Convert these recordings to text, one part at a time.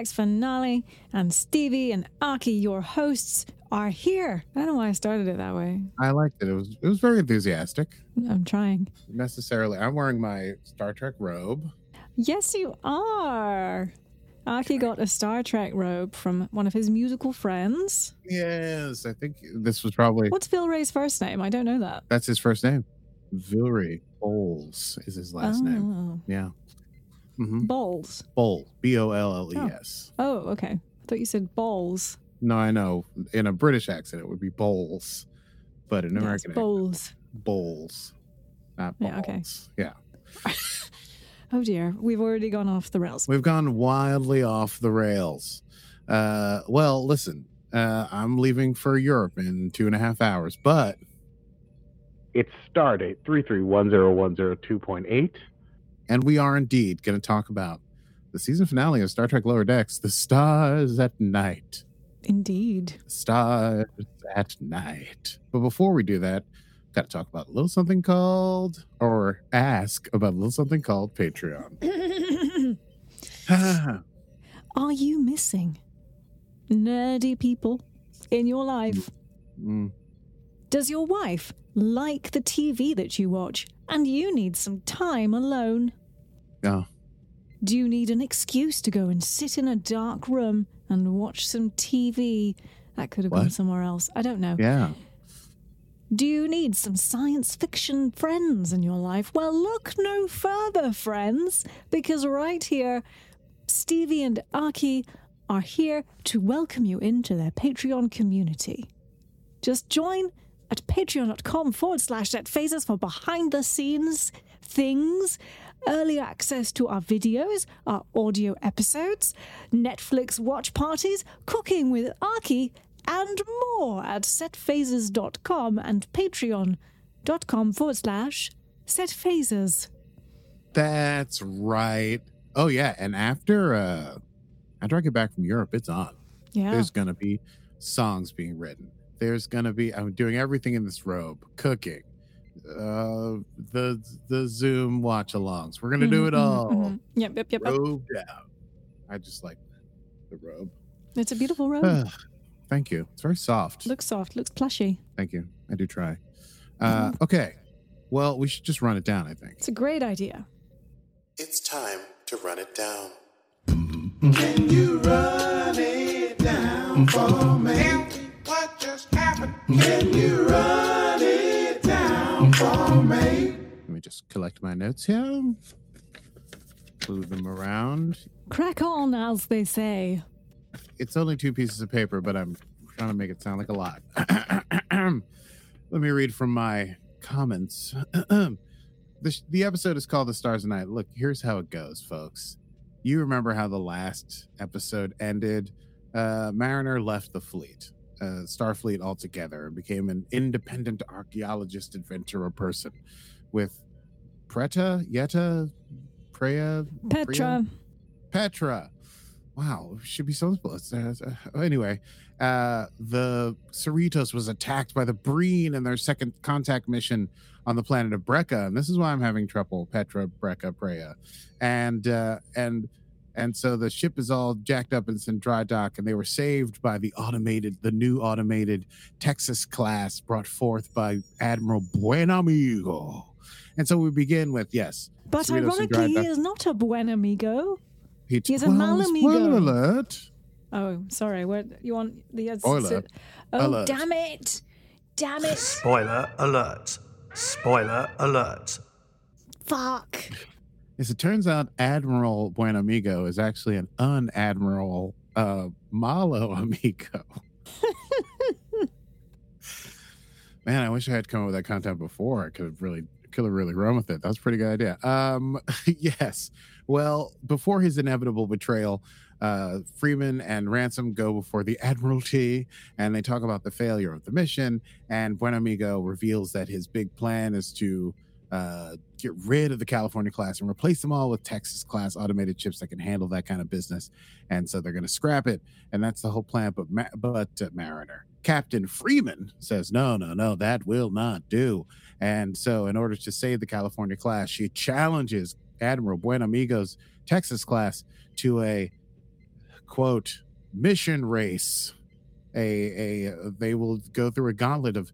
Lower finale, and Stevie and Aki, your hosts, are here. I don't know why I started it that way. I liked it. It was it was very enthusiastic. I'm trying. Necessarily, I'm wearing my Star Trek robe. Yes, you are. Aki got a Star Trek robe from one of his musical friends. Yes, I think this was probably What's Phil Ray's first name? I don't know that. that's his first name. Vilry Bowles is his last name. oh. Yeah. Hmm Bowles. Bowl. B O L L E S. Oh, okay. I thought you said balls. No, I know. In a British accent, it would be bowls, but in Yes, American, accent, bowls. bowls, not balls. Yeah, okay. Yeah. Oh dear, we've already gone off the rails. We've gone wildly off the rails. Uh, well, listen, uh, I'm leaving for Europe in two and a half hours, but It's Stardate 331010.2.8. and we are indeed going to talk about the season finale of Star Trek Lower Decks, The Stars at Night. Indeed. Stars at Night. But before we do that, got to talk about a little something called, or ask about a little something called Patreon. Are you missing nerdy people in your life? Mm, Does your wife like the TV that you watch and you need some time alone? Yeah. Do you need an excuse to go and sit in a dark room and watch some TV? That could have been What? somewhere else. I don't know. Yeah. Do you need some science fiction friends in your life? Well, look no further, friends, because right here, Stevie and Aki are here to welcome you into their Patreon community. Just join at patreon.com forward slash set phasers for behind the scenes things, early access to our videos, our audio episodes, Netflix watch parties, cooking with Aki, and more at setphasers.com and patreon.com forward slash setphasers. That's right. Oh yeah, and after uh after I get back from Europe, it's on. Yeah. There's gonna be songs being written. There's gonna be I'm doing everything in this robe, cooking, uh the the Zoom watch alongs. We're gonna do it Mhm, mhm, all. mhm. Yep, yep, yep. yep. Robed out. I just like the robe. It's a beautiful robe. Thank you. It's very soft. looks soft, looks plushy. Thank you. I do try. Uh okay. Well, we should just run it down, I think. It's a great idea. It's time to run it down. Can you run it down for me? What just happened? Can you run just collect my notes here. Move them around. Crack on, as they say. It's only two pieces of paper, but I'm trying to make it sound like a lot. Let me read from my comments. the, sh- the episode is called The Stars of Night. Look, here's how it goes, folks. You remember how the last episode ended? Uh, Mariner left the fleet, uh, Starfleet altogether, and became an independent archaeologist, adventurer person with Preta, Yetta, Preya, Petra. Petra. Wow, should be so close. Uh, uh, anyway, uh, the Cerritos was attacked by the Breen in their second contact mission on the planet of Brekka, and this is why I'm having trouble. Petra, Brekka, Preya, and uh, and and so the ship is all jacked up and it's in dry dock, and they were saved by the automated, the new automated Texas class brought forth by Admiral Buenamigo. And so we begin with yes, But Cerritos ironically, he is not a buen amigo. He He's a well, Malamigo. Spoiler alert. Oh, sorry. What you want the Spoiler Oh, alert. damn it! Damn it! Spoiler alert. Spoiler alert. Fuck! As it turns out, Admiral Buenamigo is actually an unadmiral uh, Malo Amigo. Man, I wish I had come up with that content before. I could have really could have really run with it. That's a pretty good idea. Um, yes. Well, before his inevitable betrayal, uh, Freeman and Ransom go before the Admiralty and they talk about the failure of the mission. And Buenamigo reveals that his big plan is to uh, get rid of the California class and replace them all with Texas class automated chips that can handle that kind of business. And so they're going to scrap it. And that's the whole plan. But, Ma- but uh, Mariner, Captain Freeman says, no, no, no, that will not do. And so, in order to save the California class, she challenges Admiral Buenamigo's Texas class to a quote mission race. A a they will go through a gauntlet of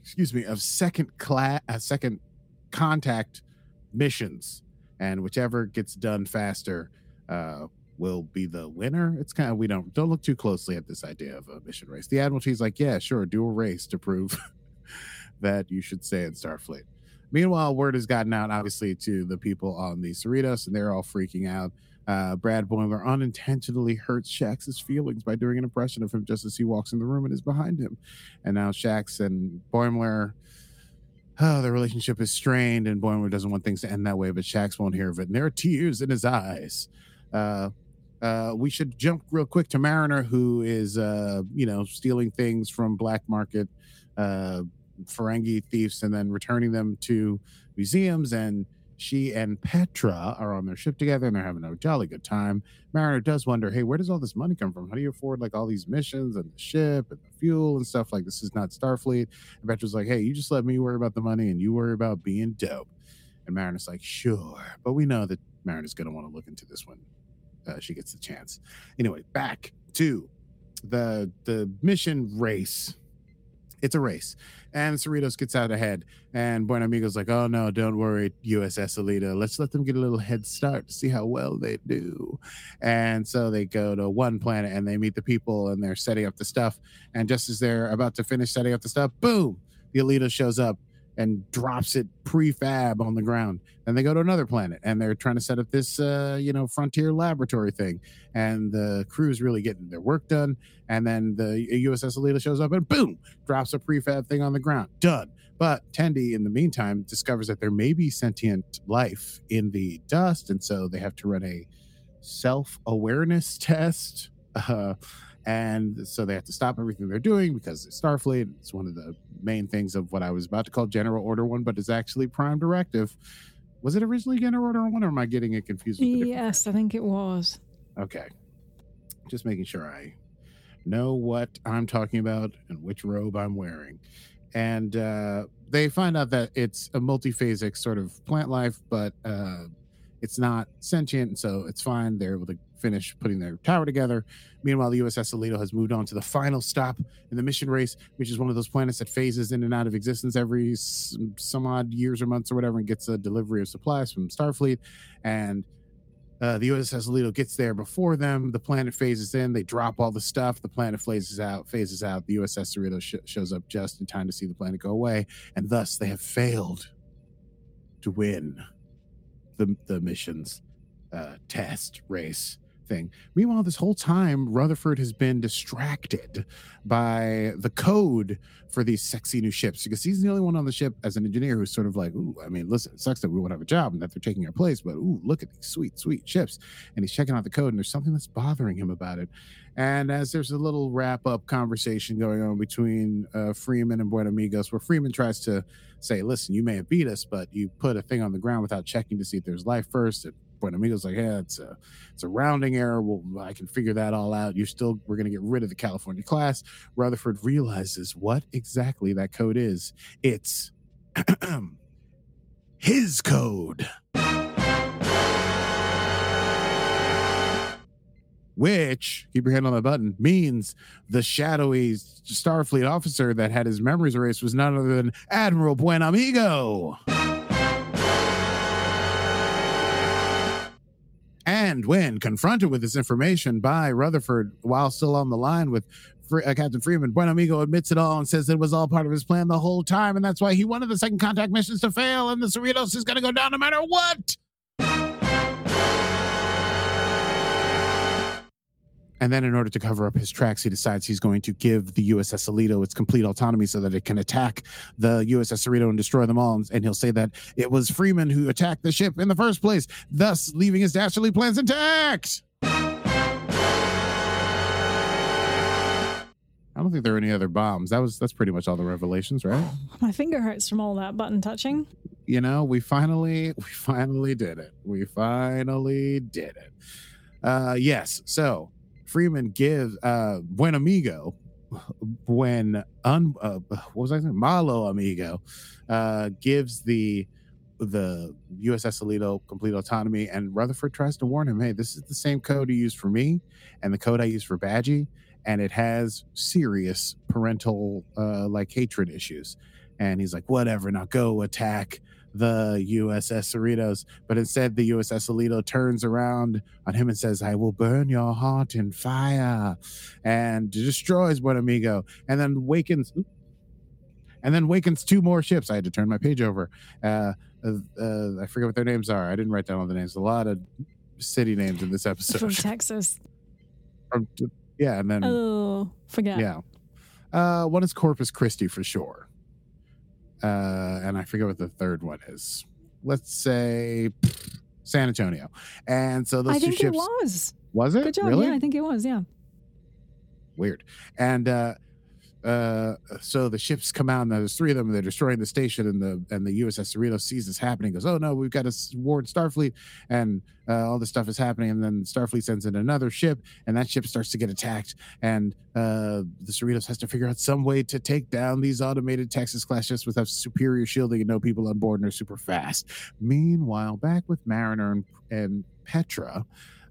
excuse me of second class uh, second contact missions, and whichever gets done faster uh, will be the winner. It's kind of we don't don't look too closely at this idea of a mission race. The Admiralty's like, yeah, sure, do a race to prove that you should stay in Starfleet. Meanwhile, word has gotten out, obviously, to the people on the Cerritos, and they're all freaking out. Uh, Brad Boimler unintentionally hurts Shax's feelings by doing an impression of him just as he walks in the room and is behind him. And now Shax and Boimler, oh, their relationship is strained, and Boimler doesn't want things to end that way, but Shax won't hear of it. And there are tears in his eyes. Uh, uh, we should jump real quick to Mariner, who is, uh, you know, stealing things from black market uh, Ferengi thieves and then returning them to museums. And she and Petra are on their ship together and they're having a jolly good time. Mariner does wonder, hey, where does all this money come from? How do you afford like all these missions and the ship and the fuel and stuff? Like this is not Starfleet. And Petra's like, hey, you just let me worry about the money and you worry about being dope. And Mariner's like, sure. But we know that Mariner's going to want to look into this when uh, she gets the chance. Anyway, back to the the mission race. It's a race. And Cerritos gets out ahead. And Buenamigo's like, oh no, don't worry, USS Aledo. Let's let them get a little head start to see how well they do. And so they go to one planet and they meet the people and they're setting up the stuff. And just as they're about to finish setting up the stuff, boom, the Aledo shows up and drops it prefab on the ground. Then they go to another planet and they're trying to set up this, uh, you know, frontier laboratory thing. And the crew's really getting their work done. And then the USS Aledo shows up and boom, drops a prefab thing on the ground. Done. But Tendi, in the meantime, discovers that there may be sentient life in the dust. And so they have to run a self awareness test. Uh, and so they have to stop everything they're doing because it's Starfleet. It's one of the main things of what I was about to call General Order One, but it's actually Prime Directive. Was it originally General Order One, or am I getting it confused? With Yes, I think it was. Okay, just making sure I know what I'm talking about and which robe I'm wearing. And uh, they find out that it's a multi-phasic sort of plant life, but uh, it's not sentient, so it's fine. They're able to finish putting their tower together. Meanwhile, the USS Aledo has moved on to the final stop in the mission race, which is one of those planets that phases in and out of existence every some odd years or months or whatever, and gets a delivery of supplies from Starfleet. And uh, the USS Aledo gets there before them. The planet phases in. They drop all the stuff. The planet phases out. Phases out. The USS Cerritos sh- shows up just in time to see the planet go away, and thus they have failed to win the the missions uh, test race thing. Meanwhile, this whole time, Rutherford has been distracted by the code for these sexy new ships because he's the only one on the ship as an engineer who's sort of like, ooh, I mean, listen, it sucks that we won't have a job and that they're taking our place, but ooh, look at these sweet, sweet ships. And he's checking out the code and there's something that's bothering him about it. And as there's a little wrap up conversation going on between uh, Freeman and Buenamigos, where Freeman tries to say, listen, you may have beat us, but you put a thing on the ground without checking to see if there's life first. And Buenamigo's like, yeah, it's a, it's a rounding error. Well, I can figure that all out. You're still, we're to get rid of the California class. Rutherford realizes what exactly that code is. It's his code. Which, keep your hand on the button, means the shadowy Starfleet officer that had his memories erased was none other than Admiral Buenamigo. And when confronted with this information by Rutherford while still on the line with uh, Captain Freeman, Buen Amigo admits it all and says it was all part of his plan the whole time, and that's why he wanted the second contact missions to fail, and the Cerritos is going to go down no matter what. And then, in order to cover up his tracks, he decides he's going to give the USS Aledo its complete autonomy so that it can attack the USS Cerrito and destroy them all. And he'll say that it was Freeman who attacked the ship in the first place, thus leaving his dastardly plans intact. I don't think there are any other bombs. That was that's pretty much all the revelations, right? My finger hurts from all that button touching. You know, we finally we finally did it. We finally did it. Uh yes. So Freeman gives uh Buen Amigo when un uh, what was I saying? Malo Amigo uh gives the the USS Aledo complete autonomy and Rutherford tries to warn him, hey, this is the same code you used for me and the code I used for Badgey and it has serious parental uh, like hatred issues. And he's like, whatever, now go attack the USS Cerritos. But instead, the USS Aledo turns around on him and says, I will burn your heart in fire and destroys Buen Amigo and then wakens. And then wakens two more ships. I had to turn my page over. Uh, uh, uh, I forget what their names are. I didn't write down all the names. A lot of city names in this episode. From Texas. From- yeah, and then Oh, forget. yeah. Uh, one is Corpus Christi for sure. Uh, and I forget what the third one is. Let's say San Antonio. And so those I two ships was. was it Good job. really Yeah, I think it was. Yeah. weird. And uh, uh, so the ships come out, and there's three of them. And they're destroying the station, and the and the USS Cerrito sees this happening. Goes, oh no, we've got to warn Starfleet, and uh, all this stuff is happening. And then Starfleet sends in another ship, and that ship starts to get attacked. And uh, the Cerritos has to figure out some way to take down these automated Texas class ships with superior shielding and no people on board, and they're super fast. Meanwhile, back with Mariner and, and Petra.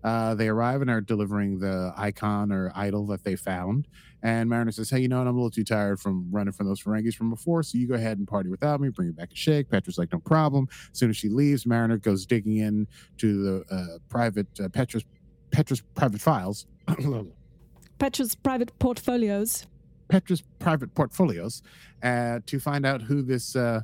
Uh, they arrive and are delivering the icon or idol that they found. And Mariner says, Hey, you know what? I'm a little too tired from running from those Ferengis from before. So you go ahead and party without me, bring it back a shake. Petra's like, No problem. As soon as she leaves, Mariner goes digging in to the uh, private uh, Petra's Petra's private files. Petra's private portfolios. Petra's private portfolios uh, to find out who this uh,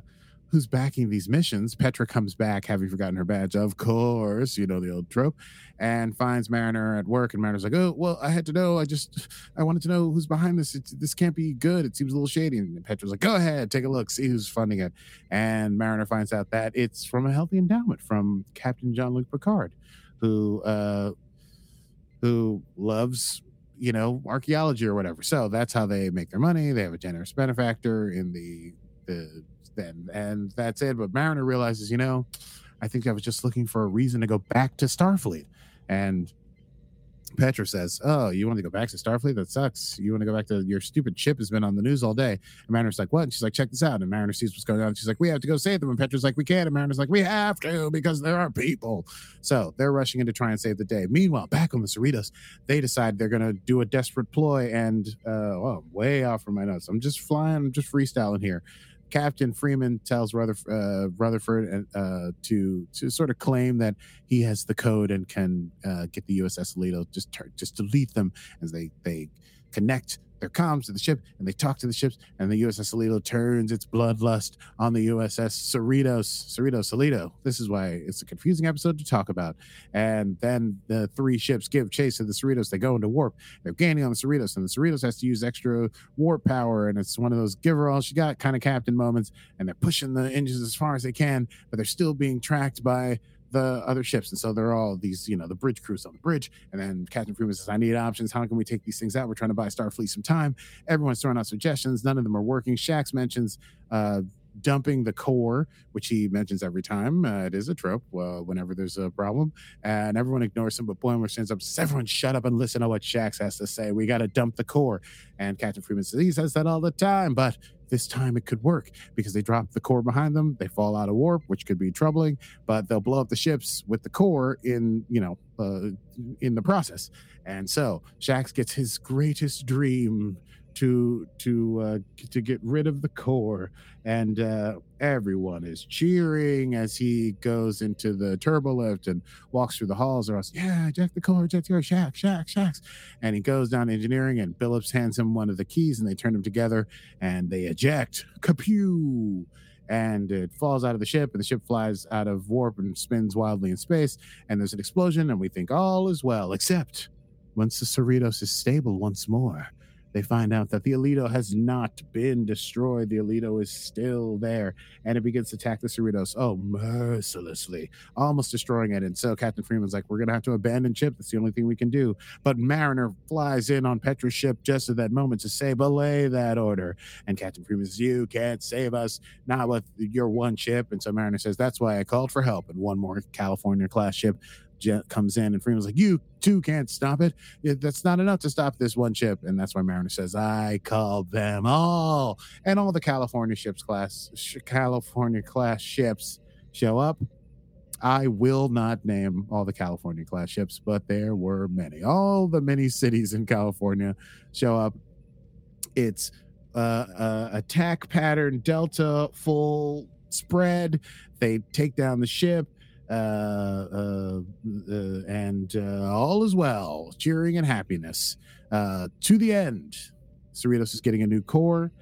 who's backing these missions. Petra comes back, having forgotten her badge, of course, you know the old trope, and finds Mariner at work. And Mariner's like, "Oh, well, I had to know. I just I wanted to know who's behind this. It's, this can't be good. It seems a little shady." And Petra's like, "Go ahead, take a look, see who's funding it." And Mariner finds out that it's from a healthy endowment from Captain Jean Luc Picard, who uh, who loves you know archaeology or whatever so that's how they make their money they have a generous benefactor in the the then and that's it. But mariner realizes you know i think i was just looking for a reason to go back to starfleet. And petra says oh you want to go back to starfleet? That sucks. You want to go back to your stupid ship has been on the news all day. And mariner's like what? And she's like check this out. And mariner sees what's going on. She's like we have to go save them. And petra's like we can't. And mariner's like we have to because there are people. So they're rushing in to try and save the day. Meanwhile back on the cerritos they decide they're going to do a desperate ploy and uh well way off from my notes. I'm just flying i'm just freestyling here captain freeman tells Rutherford, uh, rutherford uh, to to sort of claim that he has the code and can uh, get the uss aledo just just delete them as they they connect their comms to the ship and they talk to the ships and the uss aledo turns its bloodlust on the uss cerritos cerritos aledo this is why it's a confusing episode to talk about and then the three ships give chase to the Cerritos. They go into warp. They're gaining on the Cerritos, and the Cerritos has to use extra warp power. And it's one of those give her all she got kind of captain moments. And they're pushing the engines as far as they can, but they're still being tracked by the other ships. And so they're all these, you know, the bridge crews on the bridge. And then Captain Freeman says, I need options. How can we take these things out? We're trying to buy Starfleet some time. Everyone's throwing out suggestions. None of them are working. Shax mentions uh, dumping the core, which he mentions every time. Uh, it is a trope uh, whenever there's a problem. And everyone ignores him, but Boimler stands up says, Everyone shut up and listen to what Shax has to say. We got to dump the core. And Captain Freeman says, He says that all the time, but this time it could work because they drop the core behind them. They fall out of warp, which could be troubling, but they'll blow up the ships with the core in, you know, uh, in the process. And so Shax gets his greatest dream to to uh, to get rid of the core, and uh, everyone is cheering as he goes into the turbo lift and walks through the halls. All saying, "Yeah, eject the core, eject the core, Shax, Shax, Shax." And he goes down engineering, and Billups hands him one of the keys, and they turn them together, and they eject. Kapew! And it falls out of the ship, and the ship flies out of warp and spins wildly in space. And there's an explosion, and we think all is well, except once the Cerritos is stable once more, they find out that the Aledo has not been destroyed. The Aledo is still there, and it begins to attack the Cerritos. Oh, mercilessly, almost destroying it. And so Captain Freeman's like, "We're gonna have to abandon ship. That's the only thing we can do." But Mariner flies in on Petra's ship just at that moment to say, "Belay that order." And Captain Freeman says, "You can't save us, not with your one ship." And so Mariner says, "That's why I called for help." And one more California class ship jet comes in, and Freeman's like, "You two can't stop it. That's not enough to stop this one ship." And that's why Mariner says, "I called them all." And all the California ships class, California class ships show up. I will not name all the California class ships, but there were many. All the many cities in California show up. It's uh, uh, attack pattern Delta full spread. They take down the ship, and uh, all is well, cheering and happiness uh, to the end. Cerritos is getting a new core.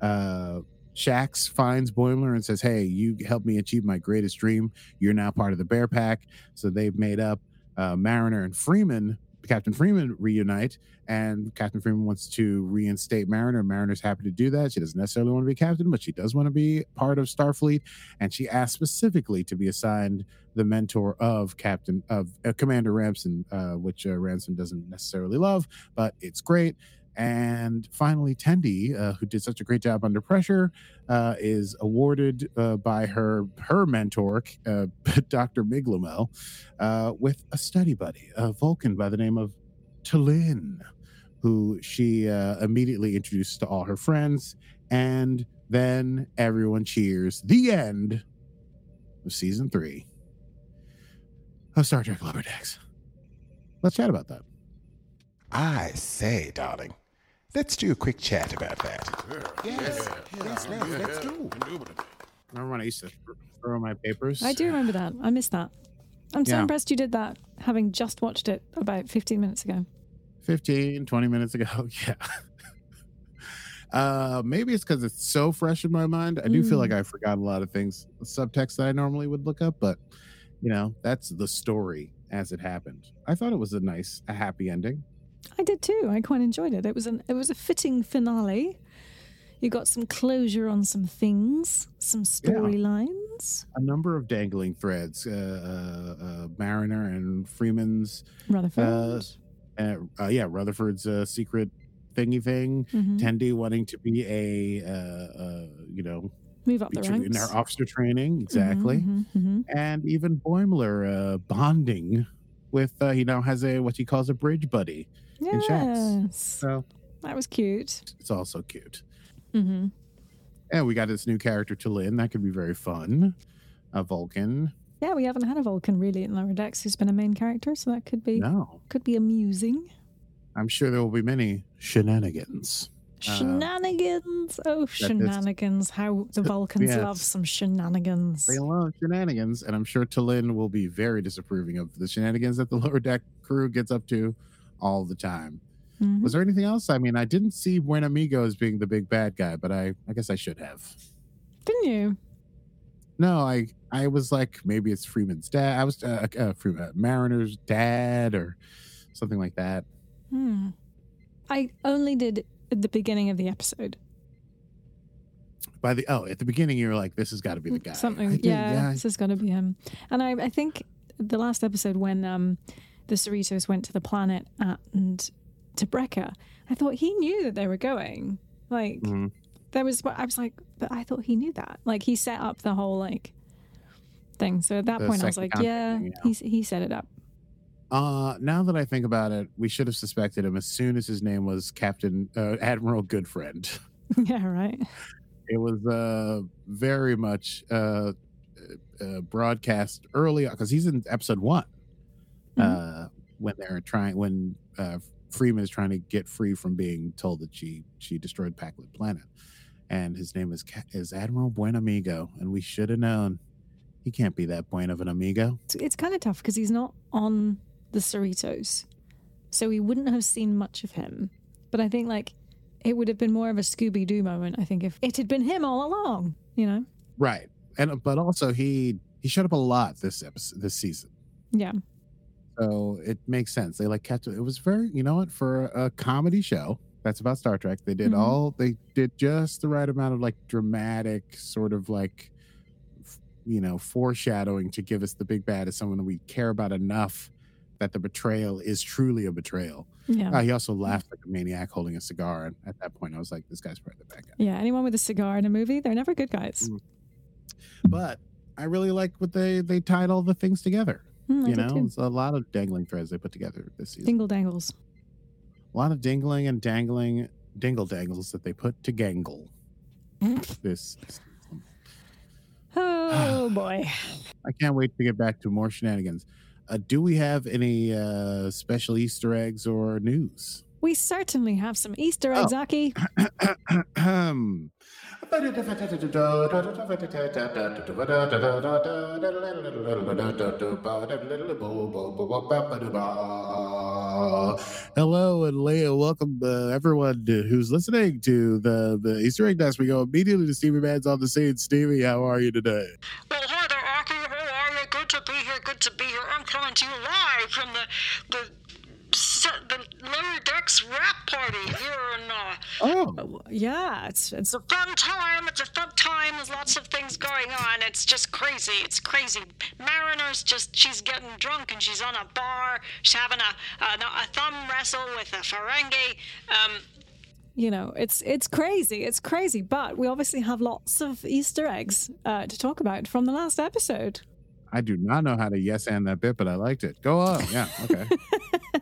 Uh, Shax finds Boimler and says, "Hey, you helped me achieve my greatest dream. You're now part of the Bear Pack." So they've made up. Uh, Mariner and Freeman, Captain Freeman, reunite, and Captain Freeman wants to reinstate Mariner. Mariner's happy to do that. She doesn't necessarily want to be captain, but she does want to be part of Starfleet, and she asked specifically to be assigned the mentor of Captain of uh, Commander Ransom, uh, which uh, Ransom doesn't necessarily love, but it's great. And finally, Tendi, uh, who did such a great job under pressure, uh, is awarded uh, by her her mentor, uh, Dr. Migleemo, uh, with a study buddy, a Vulcan by the name of T'Lyn, who she uh, immediately introduced to all her friends. And then everyone cheers. The end of season three of Star Trek Lower Decks. Let's chat about that. I say, darling, let's do a quick chat about that. Yes, yes, let's, let's do. Remember when I used to throw my papers? I do remember that. I missed that. I'm so Yeah. impressed you did that, having just watched it about 15 minutes ago. 15, 20 minutes ago. Yeah. Uh, maybe it's because it's so fresh in my mind. I do feel like I forgot a lot of things, subtext that I normally would look up, but you know, that's the story as it happened. I thought it was a nice, a happy ending. I did too. I quite enjoyed it. It was an it was a fitting finale. You got some closure on some things, some storylines. A number of dangling threads. Uh, uh, uh Mariner and Freeman's, Rutherford. uh, uh, yeah, Rutherford's uh, secret thingy thing. Mhm. Tendi wanting to be a, uh, uh, you know, Move up the tra- in ranks. our officer training. Exactly. Mhm, mhm, mhm. and even Boimler uh, bonding with uh, he now has a what he calls a bridge buddy in Shax. Yes, So that was cute. it's also cute. Mm-hmm. And we got this new character T'Lyn. That could be very fun. A Vulcan. Yeah, we haven't had a Vulcan really in Lower Decks who's been a main character, so that could be No, could be amusing. I'm sure there will be many shenanigans. Uh, Shenanigans! Oh, is- shenanigans! How the Vulcans Yes. love some shenanigans. They love shenanigans, and I'm sure T'Lyn will be very disapproving of the shenanigans that the lower deck crew gets up to all the time. Mhm. Was there anything else? I mean, I didn't see Buen Amigo as being the big bad guy, but I, I guess I should have. Didn't you? No, I I was like maybe it's Freeman's dad. I was uh, uh, Freeman, uh, Mariner's dad or something like that. Hmm. I only did at the beginning of the episode. By the oh, at the beginning you were like, this has got to be the guy. Something, did- yeah, This has got to be him. And I, I think the last episode when um, the Cerritos went to the planet and to Brekka, I thought he knew that they were going. Like Mhm. there was, I was like, but I thought he knew that. Like he set up the whole like thing. So at that The point, I was like, yeah, thing, yeah. he's he set it up. Uh, now that I think about it, we should have suspected him as soon as his name was Captain uh, Admiral Goodfriend. yeah, right. It was uh very much uh, uh broadcast early because he's in episode one. Mhm. Uh, when they're trying when uh Freeman is trying to get free from being told that she she destroyed Pakled Planet, and his name is is Admiral Buenamigo, and we should have known he can't be that buen of an amigo. It's, it's kind of tough because he's not on the Cerritos, so we wouldn't have seen much of him. But I think like it would have been more of a Scooby Doo moment. I think if it had been him all along, you know. Right, and but also he he showed up a lot this episode this season. Yeah. So it makes sense. They like kept it. It was very, you know what, for a comedy show that's about Star Trek, they did Mhm. all, they did just the right amount of like dramatic, sort of like, f- you know, foreshadowing to give us the big bad as someone that we care about enough that the betrayal is truly a betrayal. Yeah. Uh, he also laughed like a maniac holding a cigar. And at that point, I was like, this guy's probably the bad guy. Yeah. Anyone with a cigar in a movie, they're never good guys. Mm. But I really like what they, they tied all the things together. Mm, you know, it's a lot of dangling threads they put together this season. Dingle dangles. a lot of dingling and dangling dingle dangles that they put to gangle this Oh boy. i can't wait to get back to more shenanigans uh, do we have any uh, special easter eggs or news We certainly have some Easter eggs, Oh. Aki. Hello and Leah, welcome uh, everyone who's listening to the, the Easter egg nest. We go immediately to Stevie Man's on the scene. Stevie, how are you today? Well, hi there, Aki. How are you? Good to be here. Good to be here. I'm coming to you live from the the lower decks rap party here in uh, Oh, Yeah, it's it's it's a fun time. It's a fun time. There's lots of things going on. It's just crazy. It's crazy. Mariner's just, she's getting drunk and she's on a bar. She's having a, a, a thumb wrestle with a Ferengi. Um, you know it's it's crazy. It's crazy. But we obviously have lots of Easter eggs uh, to talk about from the last episode. I do not know how to yes and that bit, but I liked it. Go on. Yeah. Okay.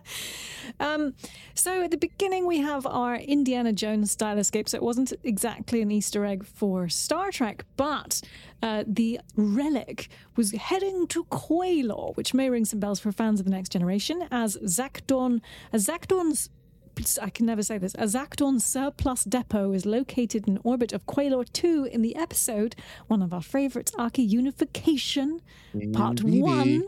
Um, so at the beginning, we have our Indiana Jones style escape. So it wasn't exactly an Easter egg for Star Trek, but uh, the relic was heading to Qualor, which may ring some bells for fans of the Next Generation, as Zakdorn, as Zakdorn's. I can never say this. A Zakdorn surplus depot is located in orbit of Qualor 2 in the episode, one of our favorites, Arca Unification, Part 1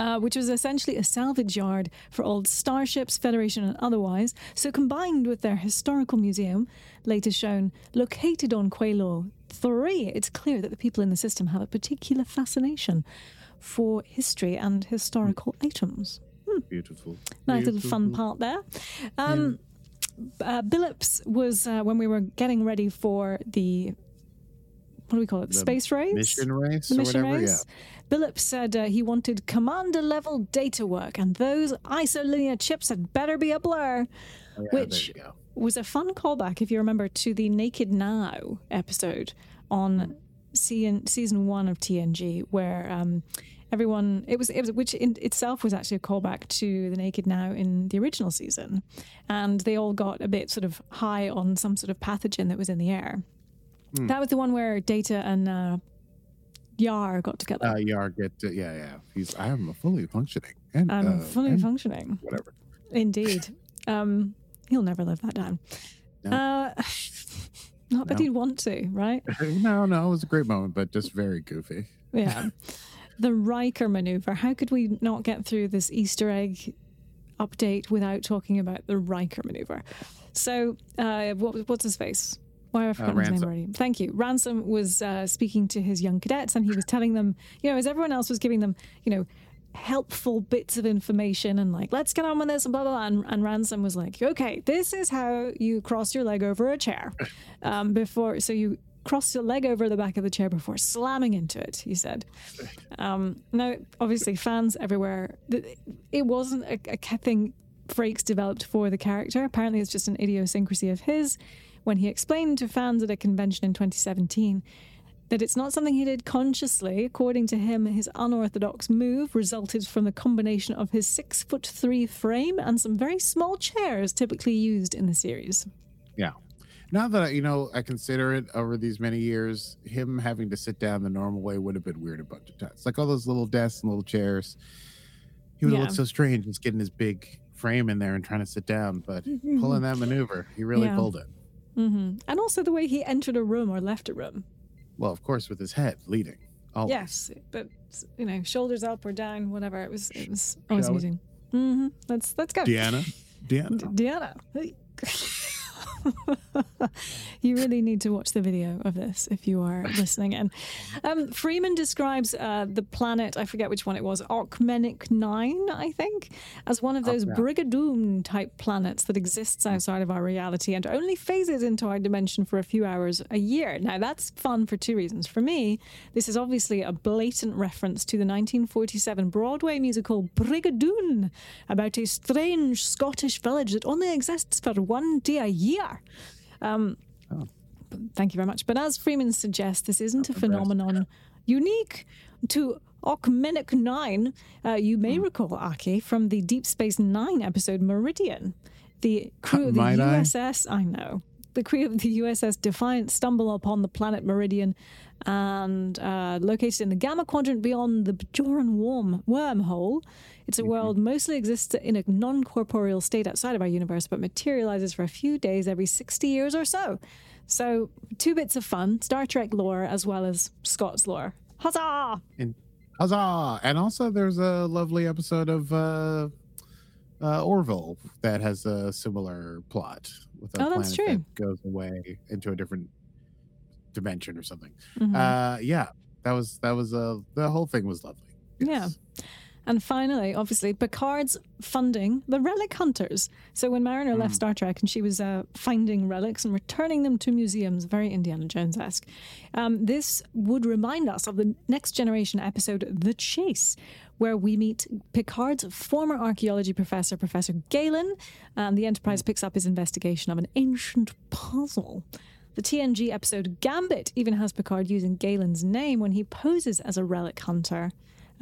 uh, which was essentially a salvage yard for old starships, Federation and otherwise. So, combined with their historical museum, later shown located on Qualor 3, it's clear that the people in the system have a particular fascination for history and historical items. Beautiful. Nice little fun part there. Um, uh, Billups was uh, when we were getting ready for the what do we call it? The space race, Mission race the or mission whatever. race. Billups said uh, he wanted commander level data work, and those isolinear chips had better be a blur. Yeah. Yeah, which there you go. was a fun callback, if you remember, to the Naked Now episode on season season one of TNG, where um, everyone it was it was which in itself was actually a callback to the Naked Now in the original season, and they all got a bit sort of high on some sort of pathogen that was in the air. Hmm. That was the one where Data and uh, Yar got together. Uh, Yar get to, yeah, yeah. He's I am fully functioning and I'm uh, fully and functioning. whatever. Indeed. Um, he'll never live that down. No. Uh, not that No. he'd want to, right? no, no, it was a great moment, but just very goofy. Yeah. the Riker maneuver. How could we not get through this Easter egg update without talking about the Riker maneuver? So, uh, what, what's his face? Why have I forgotten his name already? Thank you. Ransom was uh, speaking to his young cadets and he was telling them, you know, as everyone else was giving them, you know, helpful bits of information and like, let's get on with this and blah, blah, blah. And, and Ransom was like, okay, this is how you cross your leg over a chair um, before. So you cross your leg over the back of the chair before slamming into it, he said. Um, now, obviously, fans everywhere, it wasn't a, a thing Frakes developed for the character. Apparently, it's just an idiosyncrasy of his. When he explained to fans at a convention in 2017 that it's not something he did consciously, according to him, his unorthodox move resulted from the combination of his six foot three frame and some very small chairs typically used in the series. Yeah. Now that I, you know, I consider it over these many years, him having to sit down the normal way would have been weird a bunch of times. Like all those little desks and little chairs. He would Yeah. look so strange just getting his big frame in there and trying to sit down, but mm-hmm. pulling that maneuver, he really Yeah. pulled it. Hmm And also the way he entered a room or left a room. Well, of course, with his head leading. Always. Yes, but you know, shoulders up or down, whatever. It was. It was always amusing. hmm Let's let's go. Deanna. Deanna. D- Deanna. you really need to watch the video of this if you are listening in. Um, Freeman describes uh, the planet, I forget which one it was, Arkmenic 9, I think, as one of those yeah. Brigadoon type planets that exists outside of our reality and only phases into our dimension for a few hours a year. Now, that's fun for two reasons. For me, this is obviously a blatant reference to the 1947 Broadway musical Brigadoon about a strange Scottish village that only exists for one day a year. Um, but Thank you very much. But as Freeman suggests, this isn't a phenomenon unique to Arkmenic 9. Uh, you may recall, Aki, from the Deep Space Nine episode Meridian. The crew of the Might I? USS, I know. The crew of the USS Defiant stumble upon the planet Meridian and uh, located in the Gamma Quadrant beyond the Bajoran worm, wormhole. It's a world mostly exists in a non corporeal state outside of our universe, but materializes for a few days every 60 years or so. So, two bits of fun Star Trek lore as well as Scots lore. Huzzah! And huzzah! And also, there's a lovely episode of uh, uh, Orville that has a similar plot with a Oh, planet that goes away into a different dimension or something. Mhm. Uh, yeah, that was that was uh, the whole thing was lovely. Yeah. And finally, obviously, Picard's funding the relic hunters. So when Mariner left Star Trek and she was uh, finding relics and returning them to museums, very Indiana Jones esque, um, this would remind us of the next generation episode, The Chase, where we meet Picard's former archaeology professor, Professor Galen, and the Enterprise picks up his investigation of an ancient puzzle. The TNG episode Gambit even has Picard using Galen's name when he poses as a relic hunter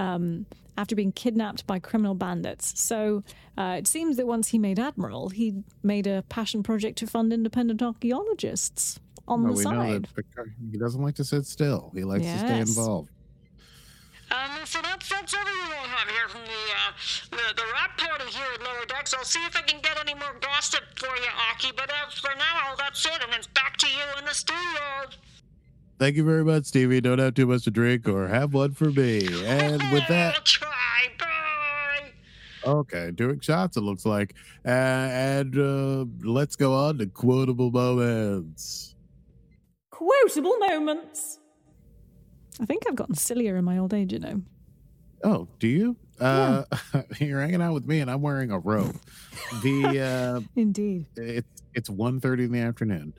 um, after being kidnapped by criminal bandits. So uh, it seems that once he made Admiral, he made a passion project to fund independent archaeologists on But the we know side. that Picard, he doesn't like to sit still. He likes to stay involved. Um, so that's that's everything I have here from the uh, the, the rap party here at Lower Decks. I'll see if I can get any more gossip for you, Aki. But uh, for now, that's it, and it's back to you in the studio. Thank you very much, Stevie. Don't have too much to drink or have one for me. And with I'll that, try. Bye. okay, doing shots, it looks like. Uh, and uh, let's go on to quotable moments. Quotable moments. I think I've gotten sillier in my old age, you know. Oh, do you? Uh, you're hanging out with me, and I'm wearing a robe. The uh, Indeed. it's it's 1.30 in the afternoon.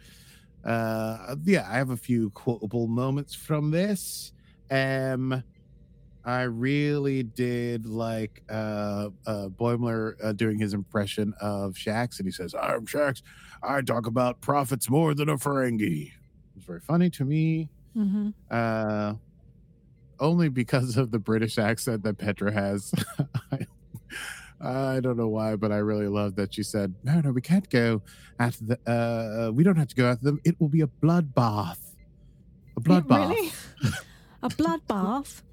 Uh, yeah, I have a few quotable moments from this. Um, I really did like uh, uh, Boimler uh, doing his impression of Shax, and he says, "I'm Shax. I talk about profits more than a Ferengi." It's very funny to me. hmm Uh, only because of the British accent that Petra has. I, I don't know why, but I really love that she said, "No, no, we can't go at the. Uh, we don't have to go after them. It will be a bloodbath. A bloodbath. Really? a bloodbath?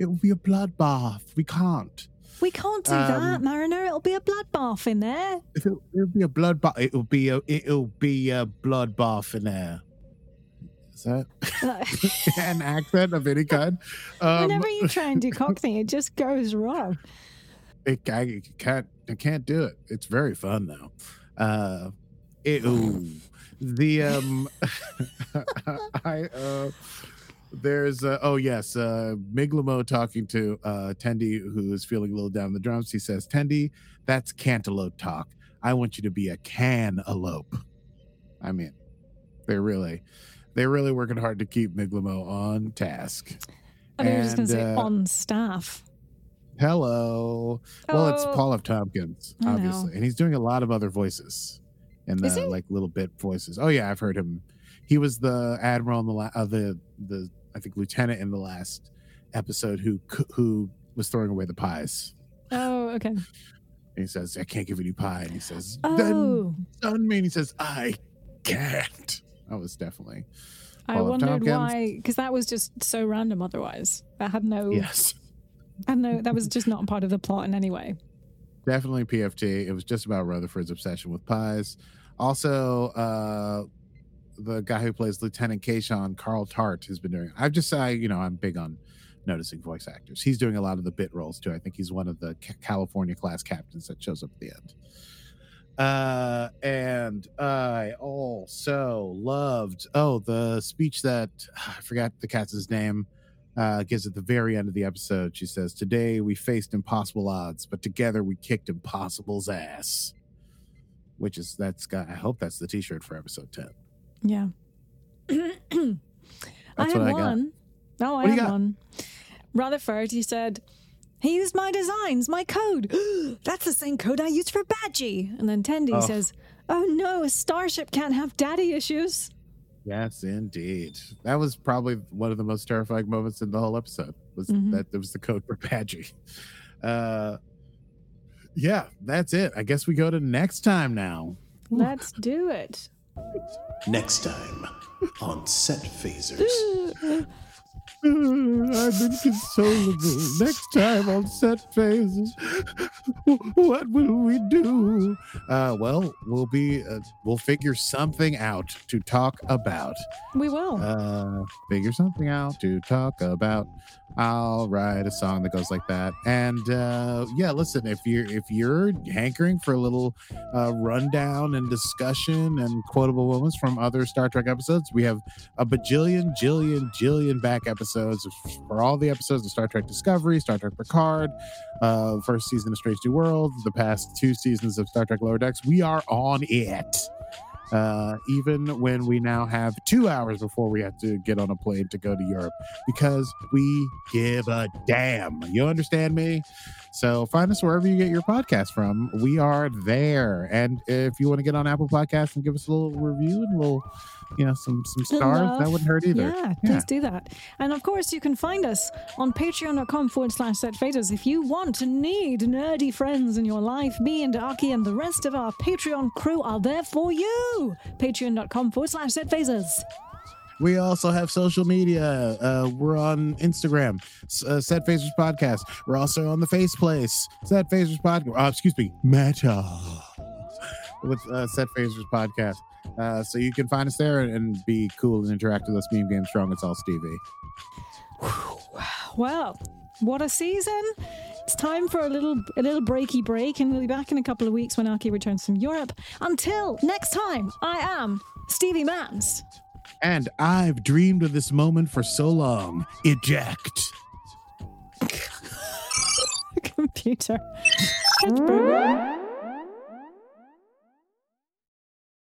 It will be a bloodbath. We can't. We can't do Um, that, Mariner. It'll be a bloodbath in there. It'll, it'll be a bloodbath. It'll be a. It'll be a bloodbath in there. Is that an accent of any kind? Um, Whenever you try and do Cockney, it just goes wrong. it, I can't I can't do it. It's very fun though. Uh, it, ooh, the um, I uh, there's uh, oh yes, uh, Migleemo talking to uh Tendi who is feeling a little down the drums. He says, "Tendi, that's cantaloupe talk. I want you to be a cantaloupe." I mean, they're really they're really working hard to keep Migleemo on task. I think I was just going to say And, uh, on staff. Hello. Well, it's Oh. Paul F. Tompkins, obviously, and he's doing a lot of other voices and the like little bit voices. Oh yeah, I've heard him. He was the admiral in the la- uh, the the I think lieutenant in the last episode who who was throwing away the pies. Oh, okay. And he says, "I can't give you any pie," and he says, "Then Oh, me." And he says, "I can't." That was definitely I wondered Tompkins. why, because that was just so random otherwise. That had no, yes. had no, that was just not part of the plot in any way. definitely PFT. It was just about Rutherford's obsession with pies. Also, uh, the guy who plays Lieutenant Kayshon, Carl Tart, has been doing. I've just, I, you know, I'm big on noticing voice actors. He's doing a lot of the bit roles too. I think he's one of the California class captains that shows up at the end. Uh, and I also loved oh the speech that I forgot the cat's name uh, gives at the very end of the episode. She says, "Today we faced impossible odds, but together we kicked impossible's ass." Which is that's got. I hope that's the T-shirt for episode ten. Yeah. I That's had what I got. one. Oh, I What do you had one. Rutherford, he said, he used my designs, my code. That's the same code I used for Badgey. And then Tendi Oh. says, oh no, a starship can't have daddy issues. Yes, indeed. That was probably one of the most terrifying moments in the whole episode. Was Mhm. that it was the code for Badgey. Uh, yeah, that's it. I guess we go to next time now. Let's do it. Next time on Set Phasers. I've been consolable. Next time on set phasers, what will we do? Uh, well, we'll be uh, we'll figure something out to talk about. We will. Uh, figure something out to talk about. I'll write a song that goes like that. And uh, yeah, listen, if you're if you're hankering for a little uh, rundown and discussion and quotable moments from other Star Trek episodes, we have a bajillion, jillion, jillion back episodes for all the episodes of Star Trek Discovery, Star Trek Picard, uh, first season of Strange New Worlds, the past two seasons of Star Trek Lower Decks. We are on it. Uh, even when we now have two hours before we have to get on a plane to go to Europe because we give a damn. You understand me? So find us wherever you get your podcast from. We are there. And if you want to get on Apple Podcasts and give us a little review and a little, you know, some some stars, that wouldn't hurt either. Yeah, please do that. And of course, you can find us on patreon.com forward slash set phasers if you want to need nerdy friends in your life. Me and Aki and the rest of our Patreon crew are there for you. Patreon.com forward slash set phasers. We also have social media. Uh, we're on Instagram, uh, Set Phasers Podcast. We're also on the Face Place, Set Phasers Podcast. Uh, excuse me, Meta, with uh, Set Phasers Podcast. Uh, so you can find us there and, and be cool and interact with us. Meme Game Strong. It's all Stevie. Well, what a season! It's time for a little a little breaky break, and we'll be back in a couple of weeks when Aki returns from Europe. Until next time, I am Stevie Mans. And I've dreamed of this moment for so long. Eject. Computer.